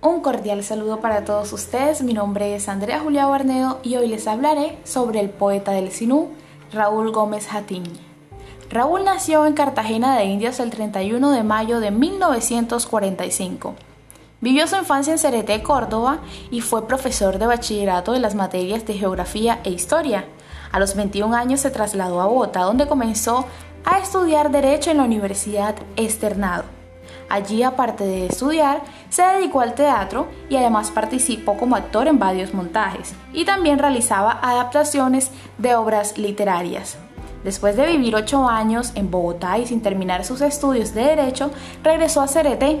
Un cordial saludo para todos ustedes, mi nombre es Andrea Julia Barnedo y hoy les hablaré sobre el poeta del Sinú, Raúl Gómez Jatín. Raúl nació en Cartagena de Indias el 31 de mayo de 1945. Vivió su infancia en Cereté, Córdoba, y fue profesor de bachillerato de las materias de Geografía e Historia. A los 21 años se trasladó a Bogotá, donde comenzó a estudiar Derecho en la Universidad Externado. Allí, aparte de estudiar, se dedicó al teatro y además participó como actor en varios montajes y también realizaba adaptaciones de obras literarias. Después de vivir ocho años en Bogotá y sin terminar sus estudios de Derecho, regresó a Cereté,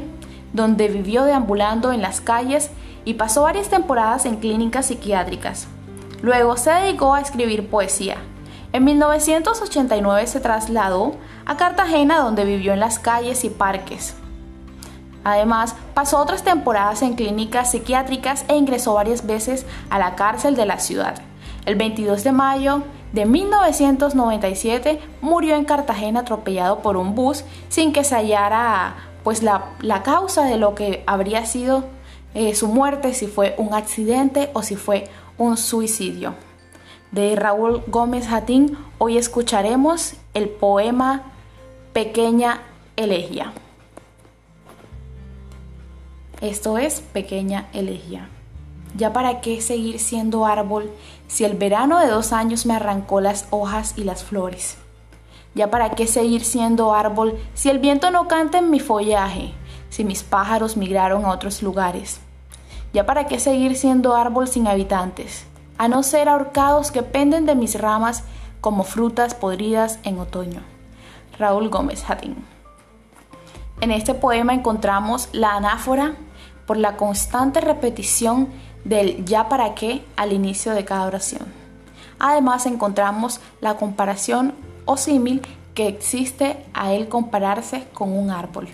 donde vivió deambulando en las calles y pasó varias temporadas en clínicas psiquiátricas. Luego se dedicó a escribir poesía. En 1989 se trasladó a Cartagena donde vivió en las calles y parques. Además, pasó otras temporadas en clínicas psiquiátricas e ingresó varias veces a la cárcel de la ciudad. El 22 de mayo de 1997 murió en Cartagena atropellado por un bus sin que se hallara pues la, causa de lo que habría sido eh, su muerte, si fue un accidente o si fue un suicidio. De Raúl Gómez Jatín hoy escucharemos el poema Pequeña Elegía. Esto es pequeña elegía. ¿Ya para qué seguir siendo árbol si el verano de dos años me arrancó las hojas y las flores? ¿Ya para qué seguir siendo árbol si el viento no canta en mi follaje, si mis pájaros migraron a otros lugares? ¿Ya para qué seguir siendo árbol sin habitantes, a no ser ahorcados que penden de mis ramas como frutas podridas en otoño? Raúl Gómez Jatín. En este poema encontramos la anáfora por la constante repetición del ya para qué al inicio de cada oración. Además encontramos la comparación o símil que existe a él compararse con un árbol.